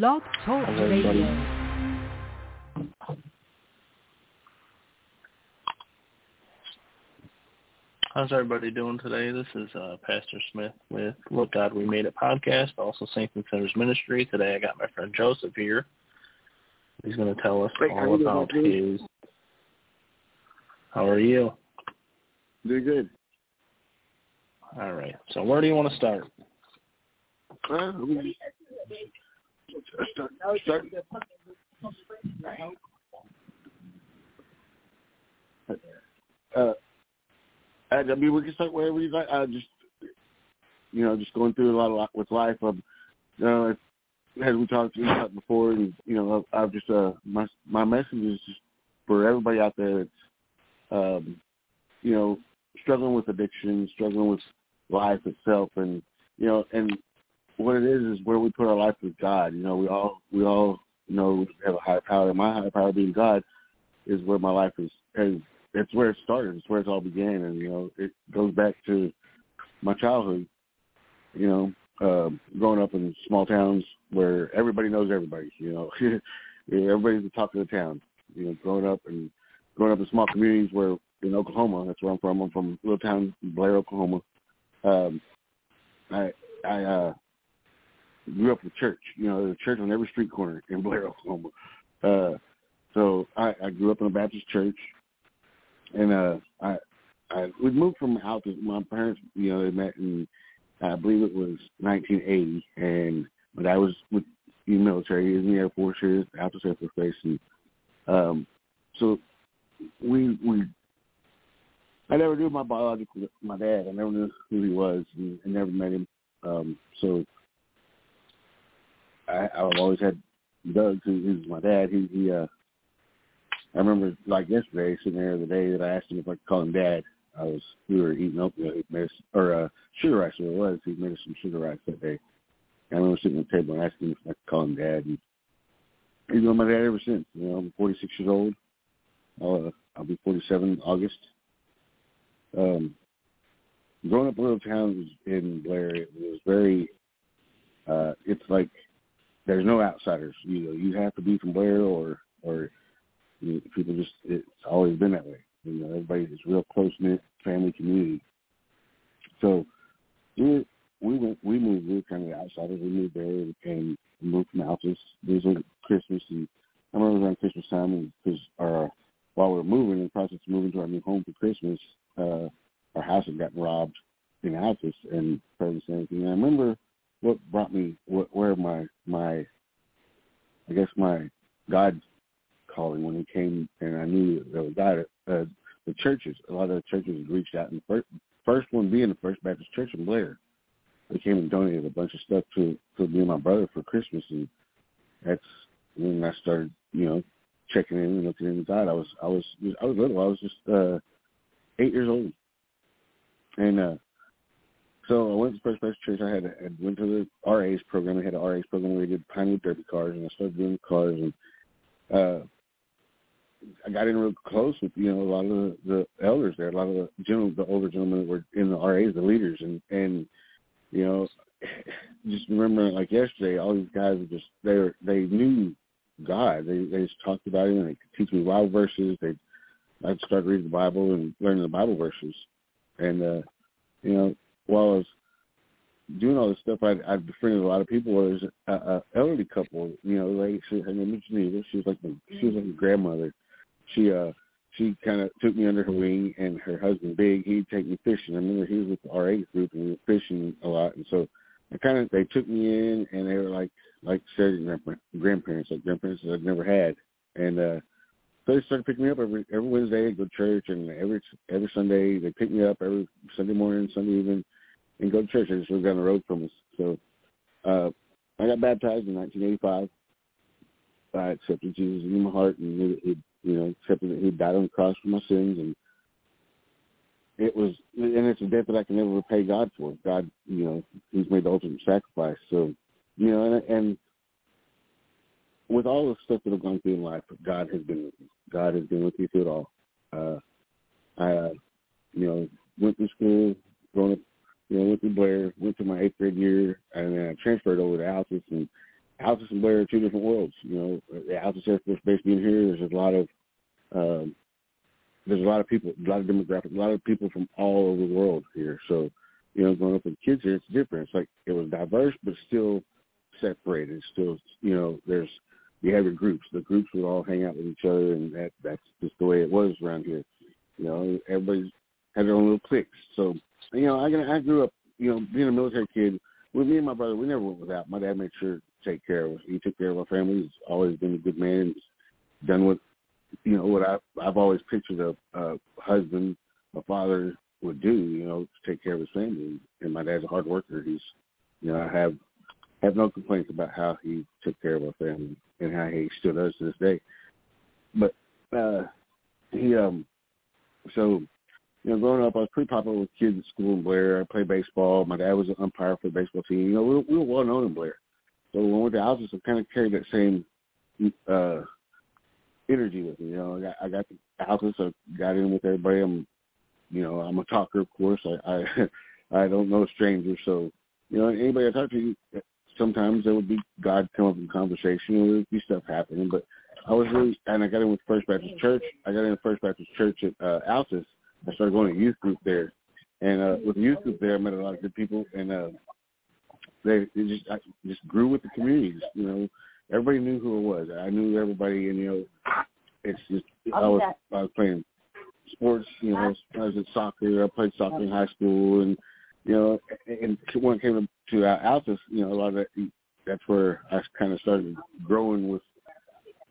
Blog Talk How's everybody? Radio. How's everybody doing today? This is uh, Pastor Smith with Look God We Made It podcast, also Saints and Sinners Ministry. Today I got my friend Joseph here. He's going to tell us Great. How all you doing, about his. How are you? Doing good. All right. So where do you want to start? Uh, start. Uh, I mean, we can start wherever you like. I just, you know, just going through a lot of with life. Um, you know, as we talked about before, and you know, I've just uh, my my message is just for everybody out there that's, um, you know, struggling with addiction, struggling with life itself, and you know, and what it is is where we put our life with God. You know, we all we all know we have a higher power. My higher power being God is where my life is. Has, it's where it started. It's where it all began, and you know, it goes back to my childhood. You know, um, growing up in small towns where everybody knows everybody. You know, everybody's the talk of the town. You know, growing up and growing up in small communities where in Oklahoma, that's where I'm from. I'm from a little town, Blair, Oklahoma. Um, I I uh, grew up with church. You know, there's a church on every street corner in Blair, Oklahoma. Uh, so I, I grew up in a Baptist church, and uh, I I we moved from out to my parents. You know, they met in I believe it was 1980, and my dad was with the military. He was in the Air Force here, out Air Force and um, so we we. I never knew my biological my dad. I never knew who he was, and I never met him. Um, so I, I've always had Doug, who, who's my dad. He, he, uh, I remember like yesterday, sitting there the day that I asked him if I could call him Dad. I was we were eating oatmeal, or uh, sugar rice. What it was, he made us some sugar rice that day. And I remember sitting at the table and asking him if I could call him Dad. And he's been my dad ever since. You know, I'm 46 years old. I'll, uh, I'll be 47 in August. Um, growing up in little towns in Blair, it was very. Uh, it's like there's no outsiders. You know, you have to be from Blair or or you know, people just it's always been that way. You know, everybody is real close knit family community. So we we went we moved we were kind of the outsiders. We moved there and, and moved from houses. It was Christmas and I remember around Christmas time because our while we were moving in the process of moving to our new home for Christmas, uh our house had gotten robbed in houses and thing. And I remember what brought me where my my I guess my God calling when he came and I knew there was God uh, the churches a lot of the churches reached out and first first one being the First Baptist Church in Blair. They came and donated a bunch of stuff to to me and my brother for Christmas and that's when I started you know checking in and looking into God. I was I was I was little I was just uh eight years old. And uh so I went to First Baptist Church. I had I went to the RAs program. I had an RAs program where we did Pinewood Derby cars, and I started doing cars. And uh, I got in real close with you know a lot of the, the elders there, a lot of the gentlemen, the older gentlemen that were in the RAs, the leaders, and and you know just remember like yesterday, all these guys were just they were they knew God. They they just talked about him. They could teach me Bible verses. They I'd start reading the Bible and learning the Bible verses, and uh, you know while I was doing all this stuff, I I befriended a lot of people. There was a, a elderly couple, you know, like she, her name was Geneva. She was like my, she was like a grandmother. She uh she kind of took me under her wing, and her husband Big, he'd take me fishing. I remember he was with the RA group, and we were fishing a lot, and so I kind of they took me in, and they were like like grandpa- grandparents, like grandparents that I'd never had, and uh so they started picking me up every every Wednesday. I'd go to church, and every every Sunday they pick me up every Sunday morning, Sunday evening, and go to church. I just lived down the road from us. So uh, I got baptized in 1985. I accepted Jesus in my heart, and he, he you know accepted that He died on the cross for my sins, and it was and it's a debt that I can never repay God for. God, you know, He's made the ultimate sacrifice. So you know, and, and with all the stuff that I've gone through in life, God has been with me. God has been with me through it all. Uh, I, uh, you know, went to school, growing up, you know, went to Blair, went to my eighth grade year, and then I transferred over to Altus and Altus and Blair are two different worlds. You know, the Altus Air Force Base being here, there's a lot of um, there's a lot of people, a lot of demographic, a lot of people from all over the world here. So, you know, growing up with kids here, it's different. It's like it was diverse, but still separated. Still, you know, there's you have your groups. The groups would all hang out with each other, and that that's just the way it was around here. You know, everybody had their own little cliques. So, you know, I I grew up, you know, being a military kid. With me and my brother, we never went without. My dad made sure to take care of us. He took care of our family. He's always been a good man. He's done what you know what I I've always pictured a, a husband, a father would do. You know, to take care of his family. And my dad's a hard worker. He's, you know, I have have no complaints about how he took care of our family and how he still does to this day. But uh he um so you know, growing up I was pretty popular with kids at school in Blair. I played baseball. My dad was an umpire for the baseball team. You know, we were, we were well known in Blair. So when we went to Altus, I kind of carried that same uh energy with me. You know, I got I got the Altus, I got in with everybody. I'm you know, I'm a talker of course. I I I don't know strangers, so you know, anybody I talk to sometimes there would be God come up in conversation and there would be stuff happening. But I was really, and I got in with First Baptist Church. I got in with First Baptist Church at uh, Altus. I started going to youth group there, and uh, with youth group there, I met a lot of good people, and uh, they, they just I just grew with the community. You know, everybody knew who it was. I knew everybody, and you know, it's just I was I was playing sports. You know, I was at soccer. I played soccer in high school, and you know, and when it came to uh, Altus, you know, a lot of that, that's where I kind of started growing with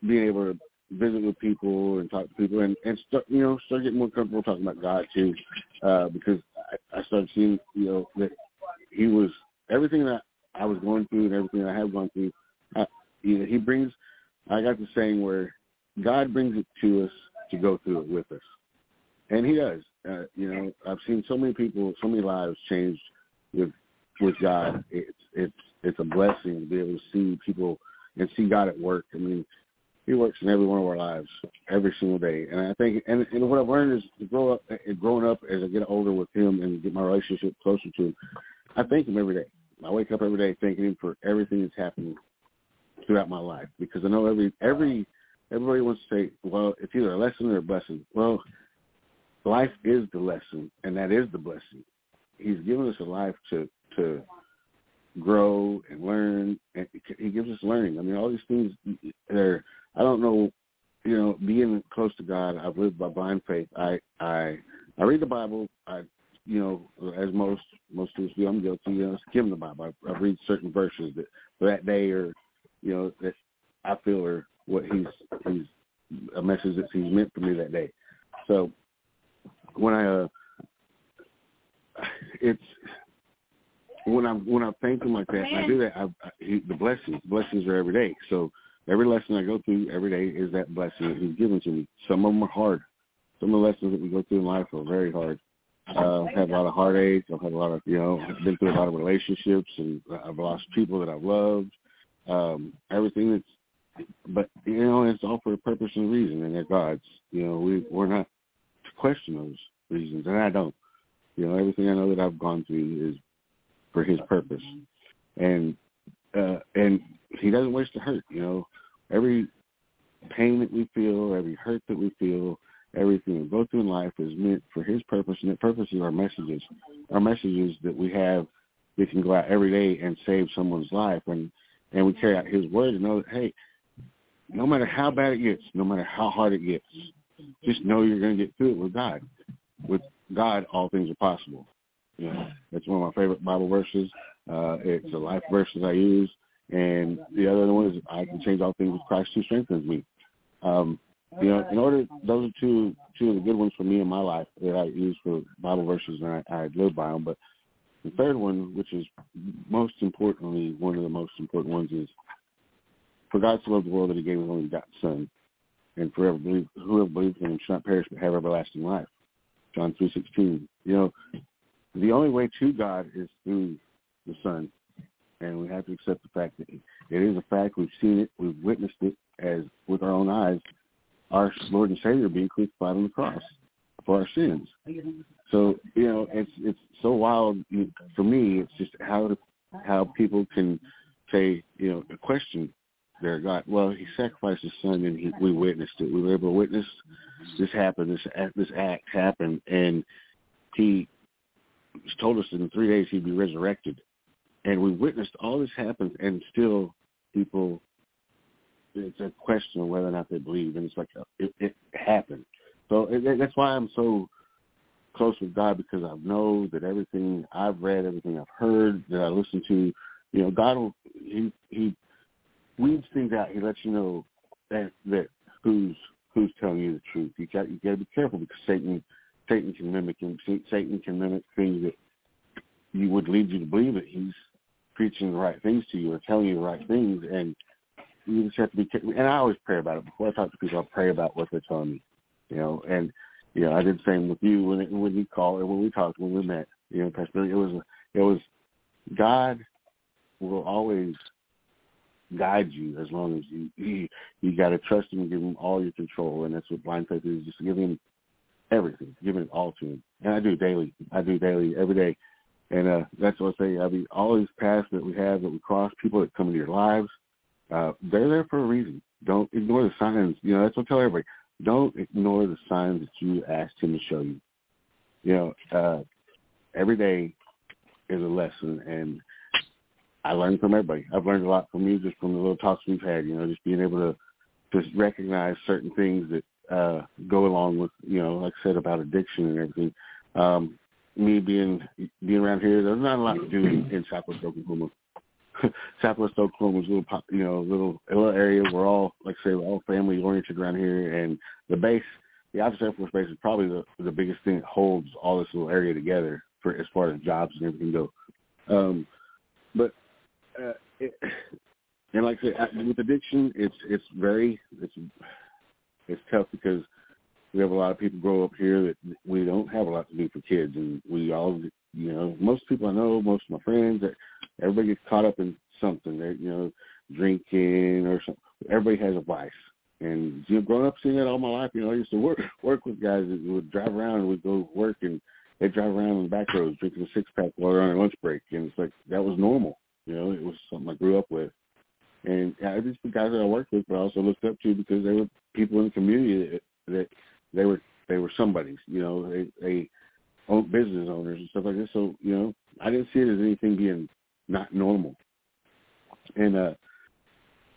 being able to visit with people and talk to people and, and start, you know, start getting more comfortable talking about God too, uh, because I, I started seeing, you know, that he was everything that I was going through and everything I have gone through. I, you know, he brings, I got the saying where God brings it to us to go through it with us. And he does. Uh, you know, I've seen so many people, so many lives changed with with God. It's it's it's a blessing to be able to see people and see God at work. I mean, He works in every one of our lives every single day. And I think, and, and what I've learned is to grow up, growing up as I get older with Him and get my relationship closer to Him. I thank Him every day. I wake up every day thanking Him for everything that's happened throughout my life because I know every every everybody wants to say, well, it's either a lesson or a blessing. Well, life is the lesson, and that is the blessing. He's given us a life to to grow and learn, and he gives us learning. I mean, all these things are. I don't know, you know, being close to God. I've lived by blind faith. I I I read the Bible. I you know, as most most of us do, I'm guilty. You know, skim the Bible. I, I read certain verses that for that day, or you know, that I feel are what he's he's a message that he's meant for me that day. So when I uh it's when I'm when I thank him like that, and I do that. I, I he, the blessings, blessings are every day. So every lesson I go through every day is that blessing that He's given to me. Some of them are hard. Some of the lessons that we go through in life are very hard. Uh, I've had a lot of heartache. I've had a lot of you know, I've been through a lot of relationships, and I've lost people that I've loved. Um, everything that's, but you know, it's all for a purpose and reason, and they're God's. You know, we we're not to question those reasons, and I don't. You know, everything I know that I've gone through is for His purpose, and uh, and He doesn't wish to hurt. You know, every pain that we feel, every hurt that we feel, everything we go through in life is meant for His purpose, and that purpose is our messages, our messages that we have that can go out every day and save someone's life, and and we carry out His word and know that hey, no matter how bad it gets, no matter how hard it gets, just know you're going to get through it with God. With God, all things are possible. You know, it's one of my favorite Bible verses. Uh, it's a life verse that I use. And the other one is I can change all things with Christ who strengthens me. Um, you know, in order, those are two two of the good ones for me in my life that I use for Bible verses, and I, I live by them. But the third one, which is most importantly one of the most important ones, is for God so loved the world that He gave His only begotten Son, and forever believe whoever believes in Him shall not perish but have everlasting life. John three sixteen. You know, the only way to God is through the Son, and we have to accept the fact that it is a fact. We've seen it, we've witnessed it as with our own eyes. Our Lord and Savior being crucified on the cross for our sins. So you know, it's it's so wild for me. It's just how how people can say, you know, a question there, God. Well, he sacrificed his son, and he, we witnessed it. We were able to witness this happen, this this act happened, and he told us in three days he'd be resurrected. And we witnessed all this happen, and still people, it's a question of whether or not they believe. And it's like, uh, it, it happened. So it, that's why I'm so close with God because I know that everything I've read, everything I've heard, that I listen to, you know, God will, he, he weeds things out. He lets you know that, that who's, who's telling you the truth. You got, you got to be careful because Satan, Satan can mimic him. Satan can mimic things that you would lead you to believe that he's preaching the right things to you or telling you the right things. And you just have to be. And I always pray about it before I talk to people. I pray about what they're telling me, you know. And you know, I did the same with you when when you called or when we talked when we met. You know, Pastor Billy, it was it was God will always guide you as long as you you, you got to trust him and give him all your control, and that's what blind faith is. Just give him everything, giving it all to him. And I do daily. I do daily every day. And uh, that's what I say. I mean, all these paths that we have that we cross, people that come into your lives, uh, they're there for a reason. Don't ignore the signs. You know, that's what I tell everybody. Don't ignore the signs that you asked him to show you. You know, uh, every day is a lesson, and I learn from everybody. I've learned a lot from you just from the little talks we've had. You know, just being able to just recognize certain things that uh, go along with, you know, like I said about addiction and everything. Um, me being being around here, there's not a lot to do in, in Southwest Oklahoma. Southwest Oklahoma's a little, you know, little a little area. We're all, like I say, we're all family oriented around here, and the base, the Altus Air Force Base, is probably the the biggest thing that holds all this little area together for as far as jobs and everything go. Um, but uh, it, and like I said, with addiction, it's it's very it's it's tough because we have a lot of people grow up here that we don't have a lot to do for kids, and we all, you know, most people I know, most of my friends, everybody gets caught up in something. They, you know, drinking or something. Everybody has a vice, and you know, growing up seeing that all my life, you know, I used to work work with guys that would drive around and would go work, and they'd drive around on the back roads drinking a six pack while they're on their lunch break, and it's like that was normal. You know, it was something I grew up with. And yeah, these the guys that I worked with, but I also looked up to because they were people in the community that, that they were they were somebody's. You know, they they own business owners and stuff like this. So you know, I didn't see it as anything being not normal. And uh,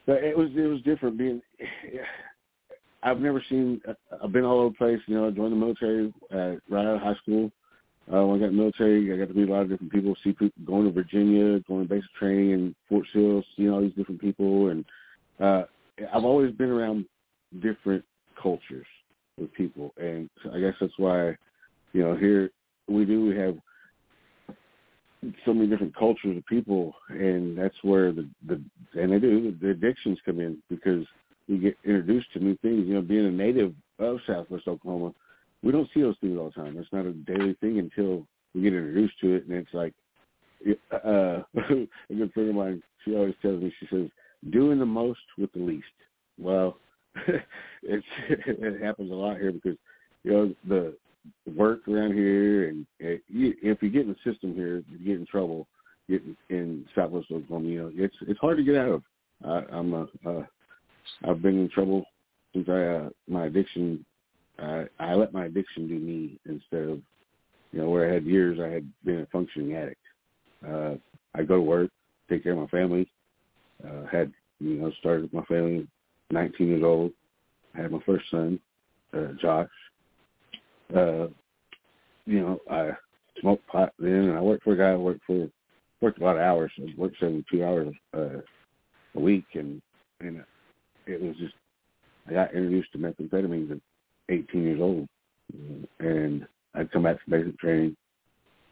but it was it was different being. I've never seen. I've been all over the place. You know, I joined the military uh, right out of high school. Uh, when I got military, I got to meet a lot of different people. See people going to Virginia, going to basic training in Fort Sill, seeing all these different people, and uh, I've always been around different cultures with people, and I guess that's why, you know, here we do we have so many different cultures of people, and that's where the the and they do the addictions come in because we get introduced to new things. You know, being a native of Southwest Oklahoma, we don't see those things all the time. It's not a daily thing until we get introduced to it, and it's like uh, a good friend of mine. She always tells me, she says, "Doing the most with the least." Well, it happens a lot here because you know the work around here, and it, if you get in the system here, you get in trouble. Getting in Southwest Oklahoma, you know, it's it's hard to get out of. I, I'm a, uh, I've been in trouble since I uh, my addiction. I, I let my addiction do me instead of, you know, where I had years I had been a functioning addict. Uh, I go to work, take care of my family. Uh, had you know started my family 19 years old. I had my first son, uh, Josh. Uh, you know, I smoked pot then, and I worked for a guy. I worked for worked a lot of hours. I worked 72 hours uh, a week, and and it was just I got introduced to methamphetamines at 18 years old, and I'd come back from basic training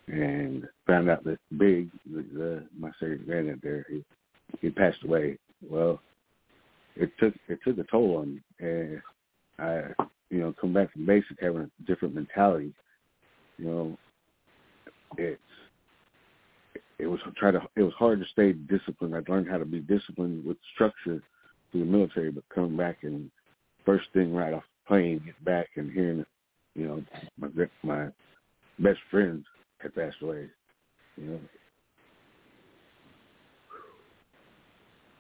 and found out that Big, the, the my second granddad there, he he passed away. Well, it took it took a toll on me. And I, you know, come back from basic having a different mentality. You know, it's it was try to it was hard to stay disciplined. I learned how to be disciplined with structure through the military, but coming back and first thing right off the plane, get back and hearing, you know, my my best friend had passed away. You know,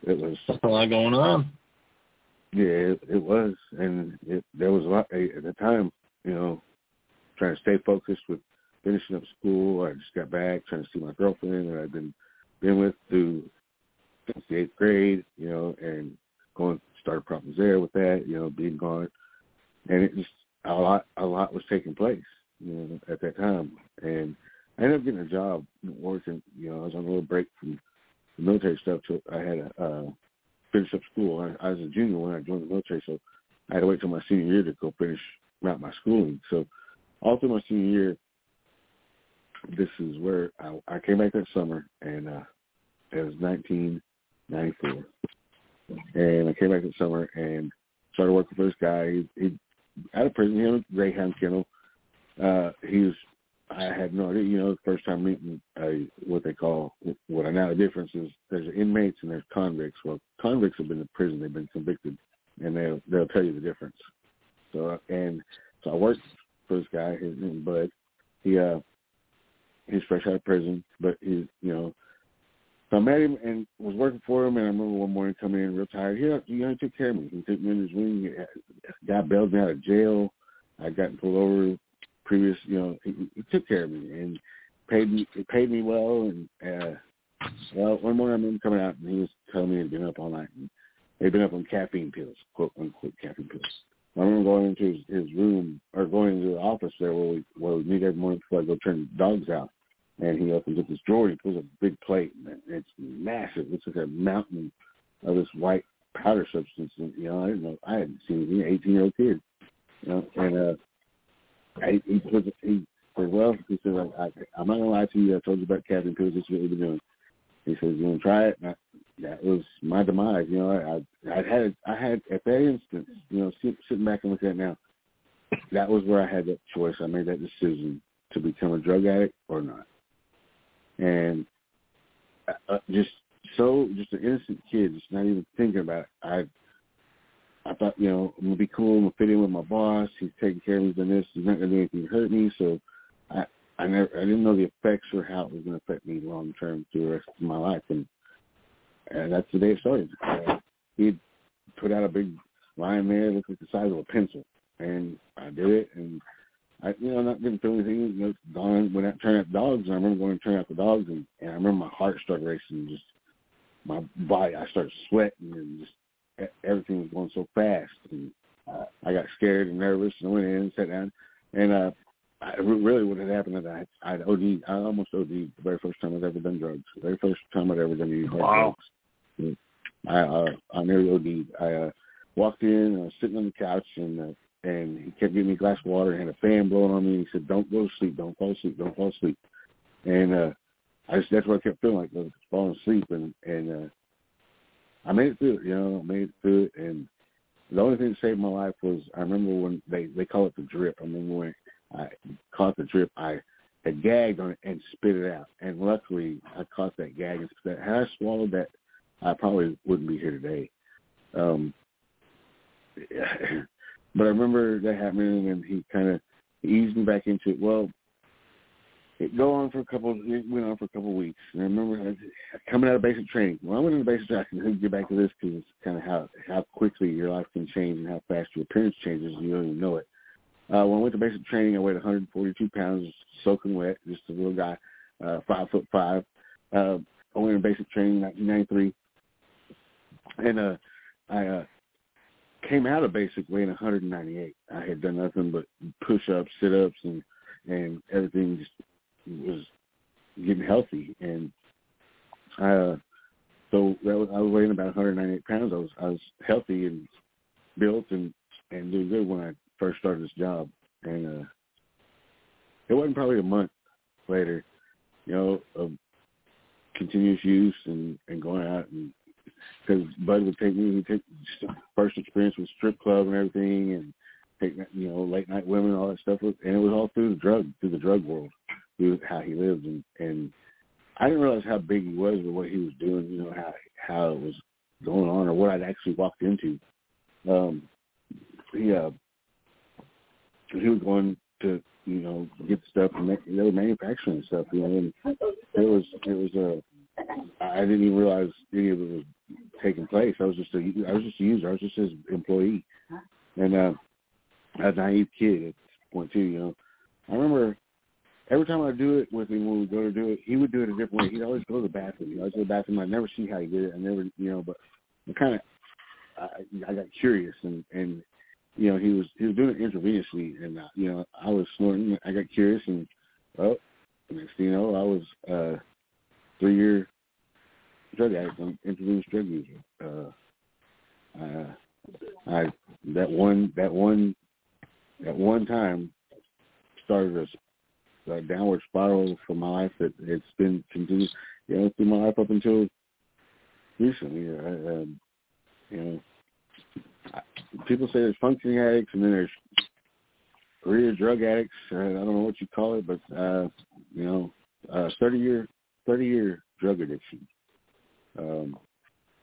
it was a lot going on. Yeah, it, it was, and it, there was a lot at the time. You know, trying to stay focused with finishing up school. I just got back trying to see my girlfriend that I've been been with through since the eighth grade. You know, and going started problems there with that. You know, being gone, and it just a lot a lot was taking place. You know, at that time, and I ended up getting a job working. You know, I was on a little break from the military stuff. So I had a uh, finish up school. I, I was a junior when I joined the military, so I had to wait till my senior year to go finish out my schooling. So all through my senior year, this is where I, I came back that summer, and uh, it was 1994. And I came back that summer and started working for this guy. He, he out of prison, he had a Greyhound kennel. Uh, he was I had no idea. You know, first time meeting uh, what they call what I know the difference is there's inmates and there's convicts. Well, convicts have been in prison; they've been convicted, and they'll they'll tell you the difference. So and so I worked for this guy, his name Bud. He uh he's fresh out of prison, but he you know so I met him and was working for him, and I remember one morning coming in real tired. He, he took care of me. He took me in his room. Got bailed me out of jail. I got pulled over previous, you know, he, he took care of me and paid me paid me well. And uh, well, one morning I remember coming out and he was telling me he'd been up all night and they'd been up on caffeine pills, quote unquote caffeine pills. I remember going into his, his room or going into the office there where we where we meet every morning before I go turn the dogs out. And he opens up this drawer and he pulls a big plate and it's massive. It's like a mountain of this white powder substance. And, you know, I didn't know I hadn't seen it. An eighteen year old kid. You know, and uh He put he said, well, he said, I, I, I'm not gonna lie to you. I told you about caffeine pills. This is what we've been doing. He says, you want to try it? And I, that was my demise. You know, I, I, had, I had at that instant, you know, sit, sitting back and looking at now, that was where I had that choice. I made that decision to become a drug addict or not. And uh, just so, just an innocent kid, just not even thinking about it. I thought, you know, I'm gonna be cool, I'm gonna fit in with my boss, he's taking care of me, doing this, he's not gonna do anything to hurt me, so I I never I didn't know the effects or how it was gonna affect me long term through the rest of my life and and that's the day it started. Uh, he put out a big line there, looked like the size of a pencil. And I did it and I you know, not didn't feel anything, you know, gone went out turning out dogs and I remember going to turn out the dogs and, and I remember my heart started racing just my body I started sweating and just everything was going so fast. And uh, I got scared and nervous and went in and sat down. And uh, I, really what had happened is I, I'd OD'd. I almost OD'd the very first time I'd ever done drugs. The very first time I'd ever done any hard wow. drugs. I uh, I nearly OD'd. I uh, walked in, I was sitting on the couch, and uh, and he kept giving me a glass of water and had a fan blowing on me. And he said, "Don't go to sleep. Don't fall asleep. Don't fall asleep." And uh, I just that's what I kept feeling like I was falling asleep. And and uh, I made it through it, you know, I made it through it and the only thing that saved my life was I remember when they they call it the drip. I remember when I caught the drip, I had gagged on it and spit it out. And luckily, I caught that gag and spit. Had I swallowed that, I probably wouldn't be here today. Um, but I remember that happening, and he kind of eased me back into it. Well, it go on for a couple. It went on for a couple weeks. And I remember coming out of basic training. When I went into basic training, I can get back to this because it's kind of how how quickly your life can change and how fast your appearance changes. and You don't even know it. Uh, when I went to basic training, I weighed 142 pounds, soaking wet, just a little guy, uh, five foot five. Uh, I went into basic training in 1993, and uh, I uh, came out of basic weighing 198. I had done nothing but push-ups, sit-ups, and and everything just was getting healthy, and uh, so that was, I was weighing about 198 pounds. I was I was healthy and built and and doing good when I first started this job, and uh, it wasn't probably a month later, you know, of continuous use and and going out and because Bud would take me, he'd take first experience with strip club and everything, and take you know late night women, all that stuff, and it was all through the drug, through the drug world how he lived, and and I didn't realize how big he was with what he was doing. You know how how it was going on, or what I'd actually walked into. Um, he uh, he was going to you know get stuff and make, they were manufacturing stuff. You know, and it was it was a I didn't even realize any of it was taking place. I was just a I was just a user. I was just his employee, and uh, a naive kid at this point too. You know, I remember every time I do it with him when we go to do it, he would do it a different way. He'd always go to the bathroom. He'd always go to the bathroom. I never see how he did it. I never, you know, but I kind of I, I got curious and and you know he was he was doing it intravenously and uh, you know I was snorting. I got curious and well, next thing you know, I was uh three year drug addict, intravenous drug user. Uh, uh, I that one that one at one time started a, a downward spiral for my life that it's been continued you know through my life up until recently. I, um, you know, people say there's functioning addicts and then there's career drug addicts. Uh, I don't know what you call it, but uh, you know, uh, thirty year thirty year drug addiction. Um,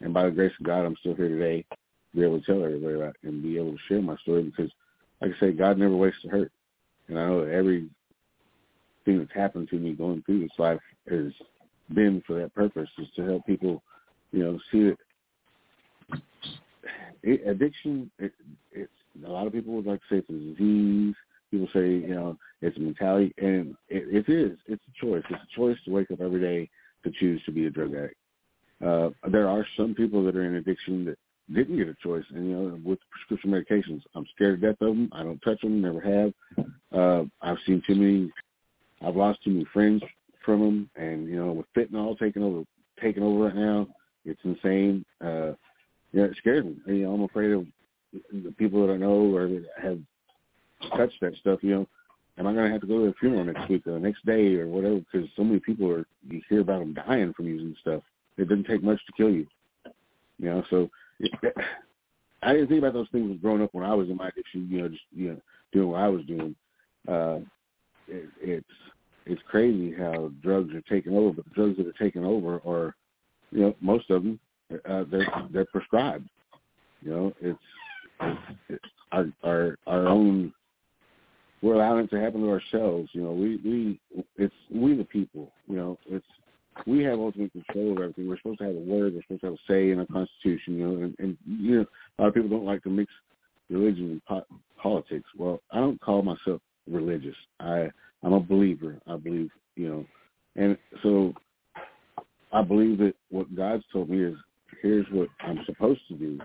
and by the grace of God, I'm still here today, to be able to tell everybody about and be able to share my story because, like I say, God never wastes a hurt. And I know that every thing that's happened to me going through this life has been for that purpose, is to help people, you know, see that it, addiction, it, it's a lot of people would like to say it's a disease. People say, you know, it's a mentality, and it, it is. It's a choice. It's a choice to wake up every day to choose to be a drug addict. Uh, there are some people that are in addiction that didn't get a choice, and you know, with prescription medications, I'm scared to death of them. I don't touch them, never have. Uh, I've seen too many. I've lost too many friends from them, and you know, with fentanyl taking over, taking over right now, it's insane. Uh, yeah, it scares me. You know, I'm afraid of the people that I know or that have touched that stuff. You know, am I going to have to go to a funeral next week or the next day or whatever? Because so many people are you hear about them dying from using stuff. It doesn't take much to kill you. You know, so it, I didn't think about those things growing up when I was in my addiction. You know, just you know, doing what I was doing. Uh, it, it's it's crazy how drugs are taking over, but the drugs that are taking over are, you know, most of them uh, they're they're prescribed. You know, it's, it's, our our our own. We're allowing it to happen to ourselves. You know, we we it's we the people. You know, it's we have ultimate control of everything. We're supposed to have a word. We're supposed to have a say in our constitution. You know, and, and you know, a lot of people don't like to mix religion and po- politics. Well, I don't call myself religious. I I'm a believer. I believe, you know, and so I believe that what God's told me is here's what I'm supposed to do.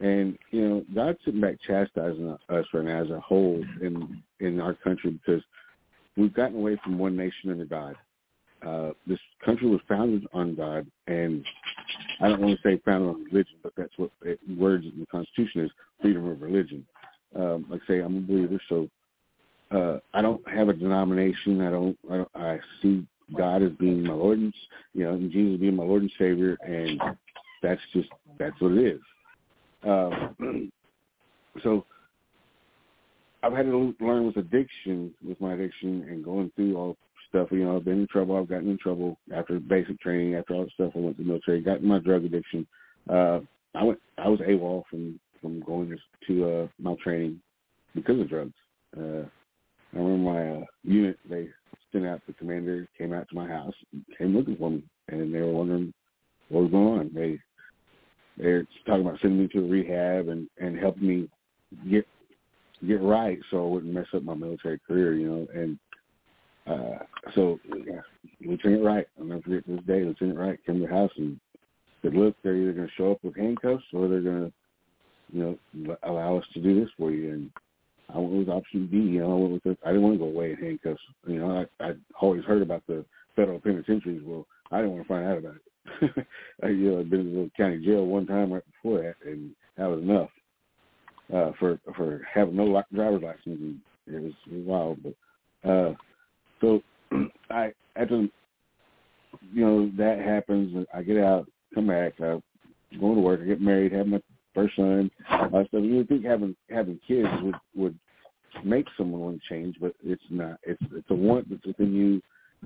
And you know, God's sitting back chastising us right now as a whole in in our country because we've gotten away from one nation under God. Uh, this country was founded on God, and I don't want to say founded on religion, but that's what it, words in the Constitution is freedom of religion. Um, like I say, I'm a believer, so uh, I don't have a denomination. I don't. I, don't, I see God as being my Lord and you know, and Jesus being my Lord and Savior, and that's just that's what it is. Um, so I've had to learn with addiction, with my addiction, and going through all stuff. You know, I've been in trouble. I've gotten in trouble after basic training, after all the stuff. I went to the military, got my drug addiction. Uh, I went. I was AWOL from from going to uh, my training because of drugs. Uh, I remember my uh, unit. They sent out the commander, came out to my house, came looking for me, and they were wondering what was going on. They they're talking about sending me to rehab and and helping me get get right so I wouldn't mess up my military career, you know. And uh so yeah, Lieutenant Wright, I'll never forget this day, Lieutenant Wright came to the house and said, Look, they're either gonna show up with handcuffs or they're gonna, you know, allow us to do this for you and I with option B, you know, I went with the, I didn't want to go away in handcuffs. You know, I I always heard about the federal penitentiaries. Well, I didn't want to find out about it. You know, I'd been in the county jail one time right before that, and that was enough uh, for for having no driver's license. And it was, it was wild, but uh, so I after you know that happens, I get out, come back, I go to work, I get married, have my first son, uh, stuff. You would think having having kids would would make someone want to change, but it's not. It's it's a want that's within you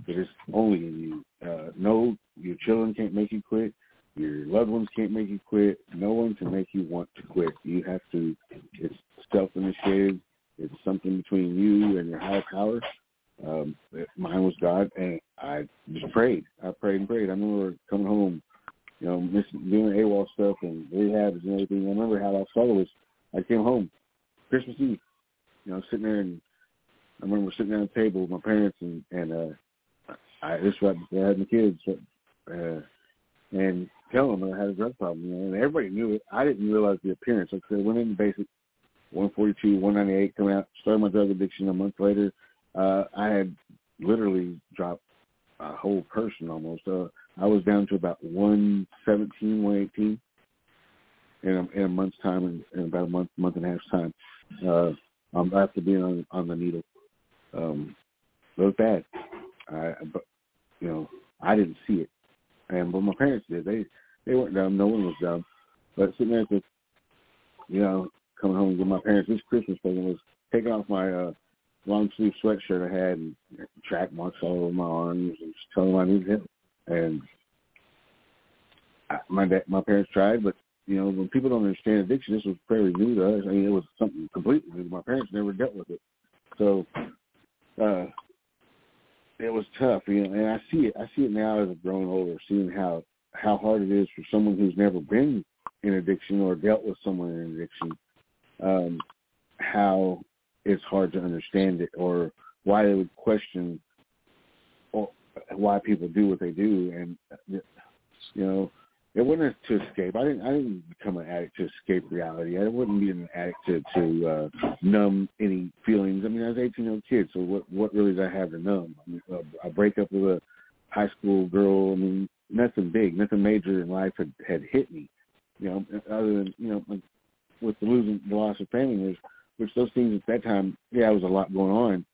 it is only in you. Uh, no, your children can't make you quit. Your loved ones can't make you quit. No one can make you want to quit. You have to. It's self-initiated. It's something between you and your higher power. Um, mine was God, and I just prayed. I prayed and prayed. I remember coming home, you know, missing, doing AWOL stuff and rehabs and everything. I remember how I saw was I came home Christmas Eve, you know, sitting there and I remember sitting at the table with my parents and and uh I this right had my kids, uh, and telling them I had a drug problem, you know, and everybody knew it. I didn't realize the appearance. Like I said, went in the basic 142, 198, coming out, started my drug addiction a month later. Uh, I had literally dropped a whole person almost. Uh, I was down to about 117, 118 in a, in a month's time, in, in about a month, month and a half's time. Uh, um, after being on, on the needle, um, it was bad. I, but you know, I didn't see it, and but my parents did. They they weren't dumb. No one was dumb. But sitting there, with, you know, coming home with my parents, this Christmas present was taking off my uh, long sleeve sweatshirt I had and track marks all over my arms and just telling them I needed help. And I, my my parents tried, but you know, when people don't understand addiction, this was fairly new to us. I mean, it was something completely new. My parents never dealt with it, so uh, it was tough. You know, and I see it. I see it now as I've grown older, seeing how how hard it is for someone who's never been in addiction or dealt with someone in addiction. Um, how it's hard to understand it or why they would question or why people do what they do and you know it wasn't to escape. I didn't i didn't become an addict to escape reality. I wouldn't be an addict to to uh numb any feelings. I mean i was eighteen year old kid so what what really did i have to numb? I mean a, a breakup with a high school girl i mean nothing big nothing major in life had had hit me you know other than you know with the losing the loss of family which those things at that time, yeah, it was a lot going on,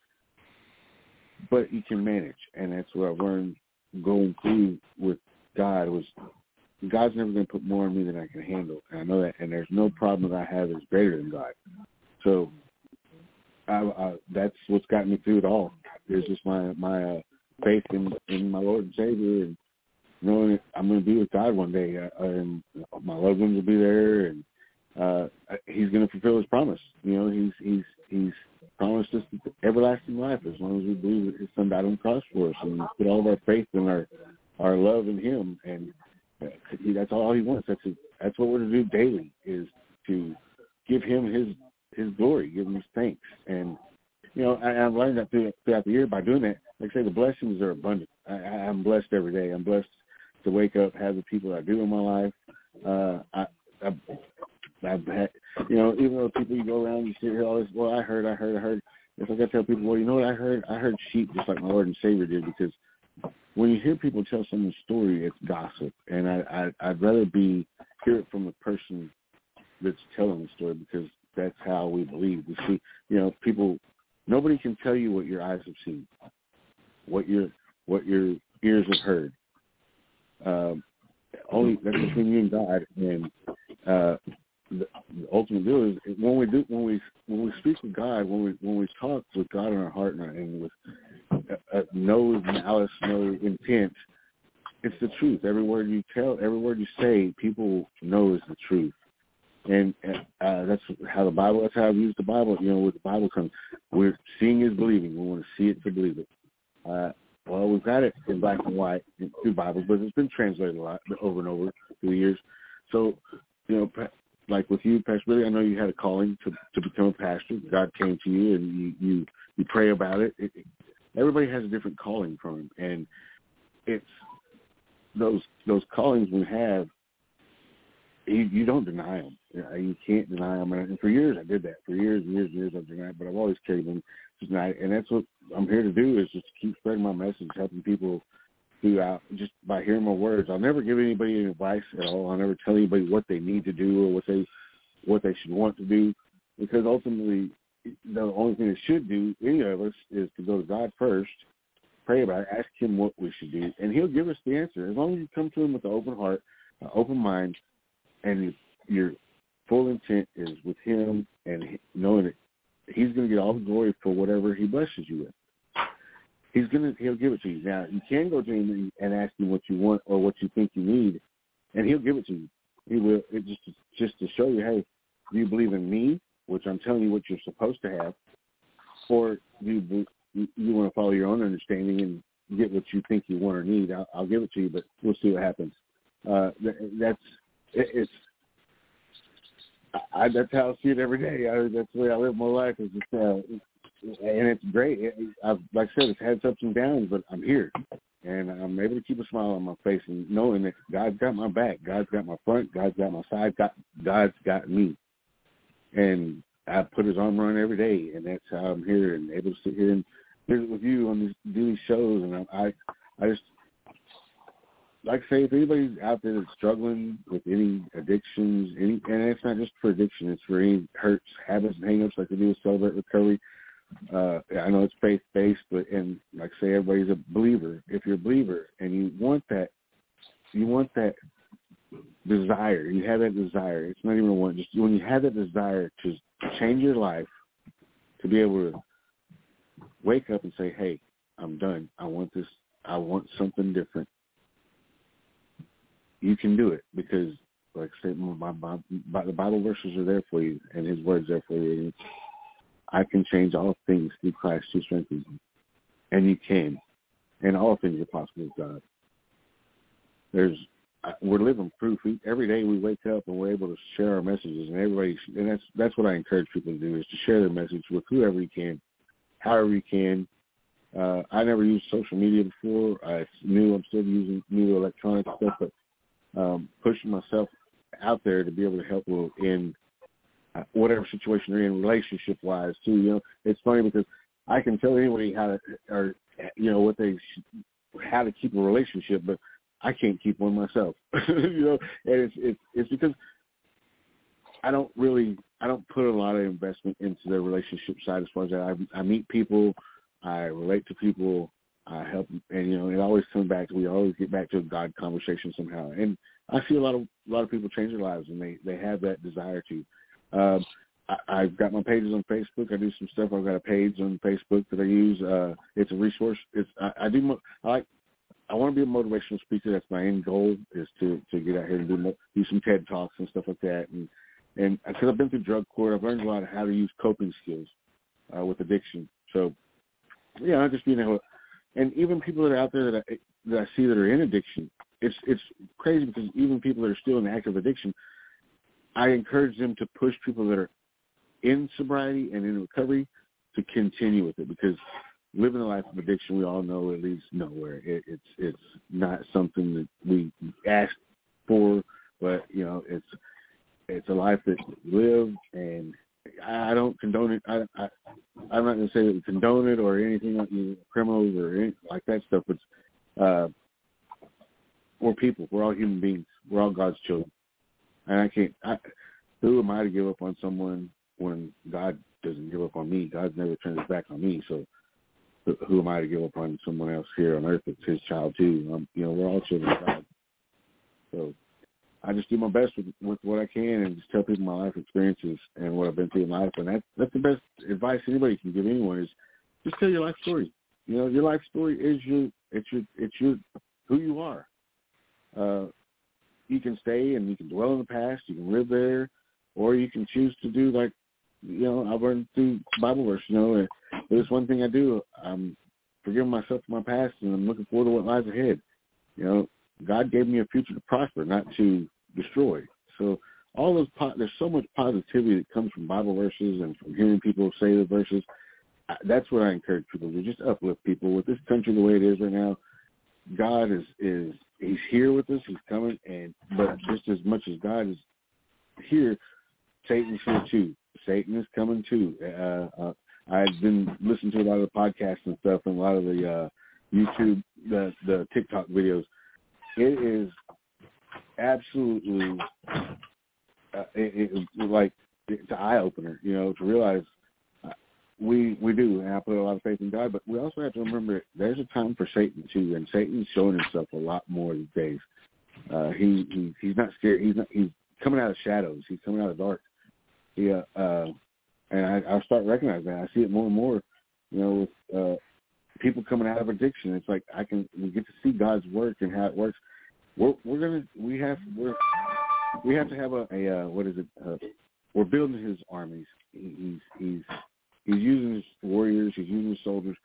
but you can manage, and that's what I learned going through with God was God's never going to put more on me than I can handle, and I know that, and there's no problem that I have that's greater than God. So I, I, that's what's gotten me through it all. It's just my my uh, faith in in my Lord and Savior, and knowing that I'm going to be with God one day, uh, and my loved ones will be there, and uh, he's going to fulfill his promise. You know, he's he's he's promised us everlasting life as long as we believe that his son died on the cross for us and put all of our faith and our our love in him. And uh, that's all he wants. That's that's what we're to do daily is to give him his his glory, give him his thanks. And you know, I, I've learned that through, throughout the year by doing that. Like I say, the blessings are abundant. I, I'm blessed every day. I'm blessed to wake up, have the people I do in my life. Uh, I, I I've had, you know, even though people you go around, you here all this. Well, I heard, I heard, I heard. If I got to tell people, well, you know what I heard? I heard sheep just like my Lord and Savior did, because when you hear people tell someone's story, it's gossip, and I, I I'd rather be hear it from the person that's telling the story because that's how we believe. We see, you know, people. Nobody can tell you what your eyes have seen, what your what your ears have heard. Um, only that's between you and God, and uh, the, ultimate deal is when we do when we when we speak with God, when we when we talk with God in our heart and, our, and with uh, uh, no malice, no intent, it's the truth. Every word you tell, every word you say, people know is the truth. And uh, that's how the Bible. That's how I've used the Bible. You know, with the Bible comes, we're seeing is believing. We want to see it to believe it. Uh, well, we've got it in black and white through Bibles, but it's been translated a lot over and over through the years. So, you know, like with you, Pastor Billy, I know you had a calling to to become a pastor. God came to you, and you you, you pray about it. it, it everybody has a different calling from him, and it's those those callings we have. You, you don't deny them. You can't deny them. And for years, I did that. For years and years and years, I've denied. But I've always carried them tonight, and that's what I'm here to do is just keep spreading my message, helping people throughout just by hearing my words. I'll never give anybody any advice at all. I'll never tell anybody what they need to do or what they what they should want to do because ultimately the only thing they should do, any of us, is to go to God first, pray about it, ask him what we should do, and he'll give us the answer. As long as you come to him with an open heart, an open mind, and your full intent is with him and knowing that he's going to get all the glory for whatever he blesses you with he's gonna he'll give it to you. Now you can go to him and ask him what you want or what you think you need, and he'll give it to you. He will it just just to show you, hey, do you believe in me, which I'm telling you what you're supposed to have, or do you you, want to follow your own understanding and get what you think you want or need, I'll, I'll give it to you, but we'll see what happens. Uh, that's it, it's I, that's how I see it every day. I, that's the way I live my life. Is just, uh, and it's great. It, I've, like I said, it's had ups and downs, but I'm here, and I'm able to keep a smile on my face and knowing that God's got my back, God's got my front, God's got my side, God, God's got me, and I put His arm on every day, and that's how I'm here and able to sit here and visit with you on these do these shows, and I, I, I just like I say, if anybody's out there that's struggling with any addictions, any, and it's not just for addiction, it's for any hurts, habits, and hangups like they do with Celebrate Recovery. Uh, I know it's faith based, but and like I say, everybody's a believer. If you're a believer and you want that, you want that desire. You have that desire. It's not even a want. Just when you have that desire to change your life, to be able to wake up and say, "Hey, I'm done. I want this. I want something different." you can do it because, like I said, my, my, my, the Bible verses are there for you, and His words there for you. I can change all things through Christ who strengthens me, and you can, and all things are possible with God. There's we're living proof. Every day we wake up and we're able to share our messages, and everybody, and that's that's what I encourage people to do is to share their message with whoever you can, however you can. Uh, I never used social media before. I knew I'm still using new electronic stuff, but um, pushing myself out there to be able to help in uh, whatever situation they're in relationship wise too. You know, it's funny because I can tell anybody how to or you know what they how to keep a relationship, but I can't keep one myself. you know, and it's it's it's because I don't really I don't put a lot of investment into the relationship side as far as that. I, I meet people, I relate to people, I help, and you know, it always comes back to we always get back to a God conversation somehow. And I see a lot of a lot of people change their lives, and they they have that desire to. Um, I, I've got my pages on Facebook. I do some stuff. I've got a page on Facebook that I use. Uh, it's a resource. It's I, I do. Mo- I like. I want to be a motivational speaker. That's my end goal is to to get out here and do mo- do some TED talks and stuff like that. And and because I've been through drug court, I've learned a lot of how to use coping skills uh, with addiction. So yeah, I'm just being able and even people that are out there that I, that I see that are in addiction, it's it's crazy because even people that are still in active addiction, I encourage them to push people that are in sobriety and in recovery to continue with it because living a life of addiction, we all know it leads nowhere. It, it's it's not something that we ask for, but you know it's it's a life that we live, and I don't condone it. I, I I'm not going to say that we condone it or anything like you know, criminals or anything like that stuff. But uh, we're people. We're all human beings. We're all God's children. And I can't. I, who am I to give up on someone when God doesn't give up on me? God never turns his back on me. So who am I to give up on someone else here on earth that's his child too? Um, you know, we're all children of God. So I just do my best with, with what I can and just tell people my life experiences and what I've been through in life. And that's that's the best advice anybody can give anyone is just tell your life story. You know, your life story is your it's your it's your who you are. Uh, you can stay and you can dwell in the past. You can live there, or you can choose to do like you know I've learned through Bible verse. You know, there's one thing I do. I'm forgiving myself for my past, and I'm looking forward to what lies ahead. You know, God gave me a future to prosper, not to destroy. So all those po- there's so much positivity that comes from Bible verses and from hearing people say the verses. That's what I encourage people to just uplift people. With this country the way it is right now, God is is He's here with us. He's coming, and but just as much as God is here, Satan's here too. Satan is coming too. Uh, uh, I've been listening to a lot of the podcasts and stuff, and a lot of the uh, YouTube, the the TikTok videos it is absolutely uh, it, it, like it's an eye opener, you know, to realize we we do, and I put a lot of faith in God, but we also have to remember there's a time for Satan too, and Satan's showing himself a lot more these days. Uh, he, he he's not scared. He's not he's coming out of shadows. He's coming out of dark. Yeah, uh, uh and I, I start recognizing that. I see it more and more, you know, with uh, people coming out of addiction. It's like I can we get to see God's work and how it works. We're we're gonna we have we're we have to have a, a uh, what is it? Uh, we're building his armies. He, he's he's he's using his warriors. He's using his soldiers.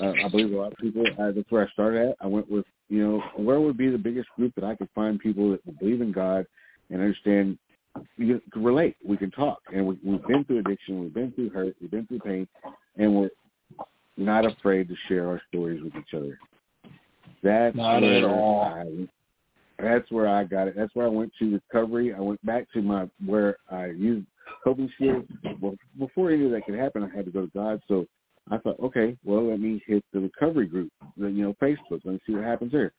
Uh, I believe a lot of people. Uh, that's where I started at. I went with you know where would be the biggest group that I could find people that believe in God and understand. You can relate. We can talk, and we, we've been through addiction. We've been through hurt. We've been through pain, and we're not afraid to share our stories with each other. That's not at all. I, that's where I got it. That's where I went to recovery. I went back to my where I used coping skills. Well, before any of that could happen, I had to go to God. So I thought, okay, well, let me hit the recovery group, the, you know, Facebook. Let me see what happens there.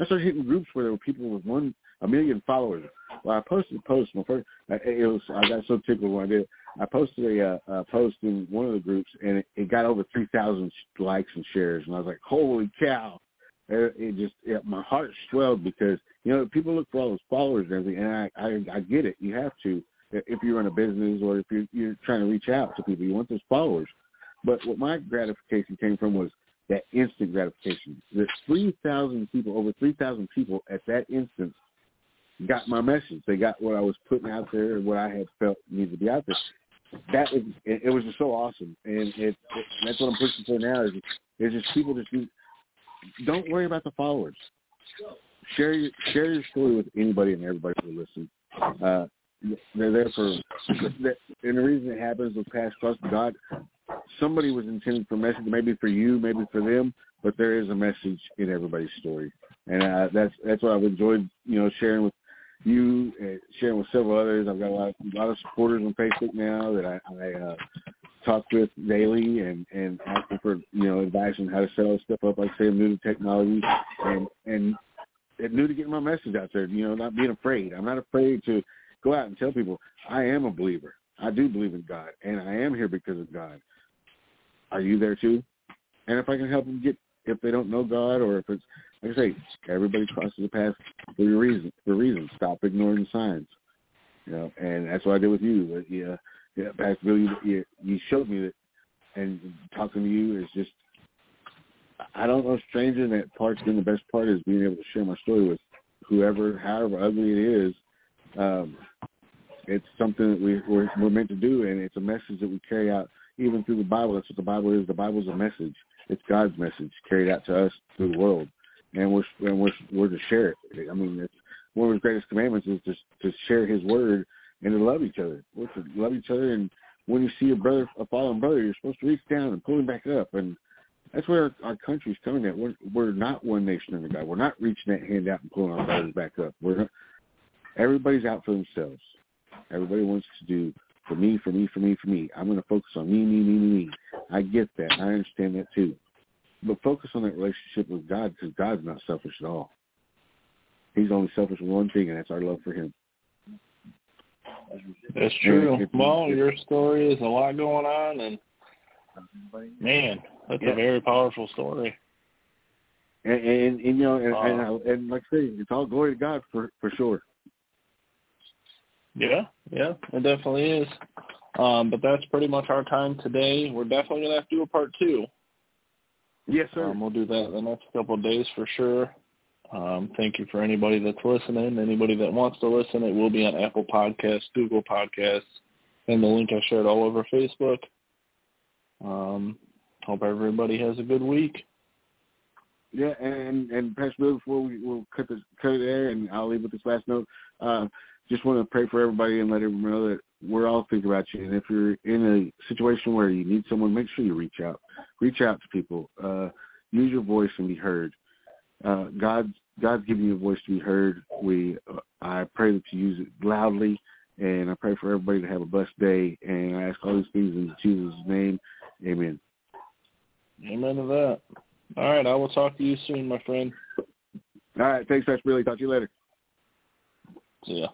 I started hitting groups where there were people with one a million followers. Well, I posted a post. My first, it was I got so tickled when I did. I posted a, uh, a post in one of the groups, and it, it got over three thousand likes and shares, and I was like, holy cow! It, it just it, my heart swelled because you know people look for all those followers and everything, and I I, I get it. You have to if you run a business or if you're, you're trying to reach out to people, you want those followers. But what my gratification came from was that instant gratification. The 3,000 people, over 3,000 people at that instance got my message. They got what I was putting out there and what I had felt needed to be out there. That was, it, it was just so awesome. And it, it, that's what I'm pushing for now is, is just people just do, don't worry about the followers. Share your, share your story with anybody and everybody who listens. Uh, they're there for, and the reason it happens with past trust, God, somebody was intended for a message, maybe for you, maybe for them, but there is a message in everybody's story, and uh, that's that's what I've enjoyed, you know, sharing with you, and sharing with several others. I've got a lot, of, a lot of supporters on Facebook now that I, I uh, talk with daily and and asking for you know advice on how to this stuff up. Like say, I'm new to technology, and and new to getting my message out there. You know, not being afraid. I'm not afraid to go out and tell people I am a believer. I do believe in God, and I am here because of God. Are you there too? And if I can help them get, if they don't know God, or if it's like I say, everybody crosses the path for a reason. For a reason. Stop ignoring the signs. You know, and that's what I did with you. Yeah, yeah, Pastor Billy, you, you showed me that, and talking to you is just. I don't know, stranger. That part's been the best part is being able to share my story with whoever, however ugly it is, um, it's something that we, we're, we're meant to do, and it's a message that we carry out even through the Bible. That's what the Bible is. The Bible is a message. It's God's message carried out to us through the world, and we're and we're we're to share it. I mean, it's one of His greatest commandments is to to share His word and to love each other. We're to love each other, and when you see a brother, a fallen brother, you're supposed to reach down and pull him back up, and that's where our, our country's coming at. We're we're not one nation under God. We're not reaching that hand out and pulling our brothers back up. We're not, everybody's out for themselves. Everybody wants to do for me, for me, for me, for me. I'm going to focus on me, me, me, me, me. I get that. I understand that too. But focus on that relationship with God because God's not selfish at all. He's only selfish with one thing, and that's our love for him. That's true. Well, your story is a lot going on, and man, that's yeah. a very powerful story. And, and, and you know, and, and, uh, and like I say, it's all glory to God for for sure. Yeah, yeah, it definitely is. Um, but that's pretty much our time today. We're definitely gonna have to do a part two. Yes, sir. Um, we'll do that in the next couple of days for sure. Um, thank you for anybody that's listening. Anybody that wants to listen, it will be on Apple Podcasts, Google Podcasts, and the link I shared all over Facebook. Um, hope everybody has a good week. Yeah, and and Pastor Bill, before we will cut this cut it there, and I'll leave with this last note. Uh, just want to pray for everybody and let everyone know that we're all thinking about you. And if you're in a situation where you need someone, make sure you reach out. Reach out to people. Uh, use your voice and be heard. Uh, God, God's giving you a voice to be heard. We, uh, I pray that you use it loudly, and I pray for everybody to have a blessed day. And I ask all these things in Jesus' name. Amen. Amen to that. All right, I will talk to you soon, my friend. All right, thanks, Pastor Billy. Talk to you later. See ya.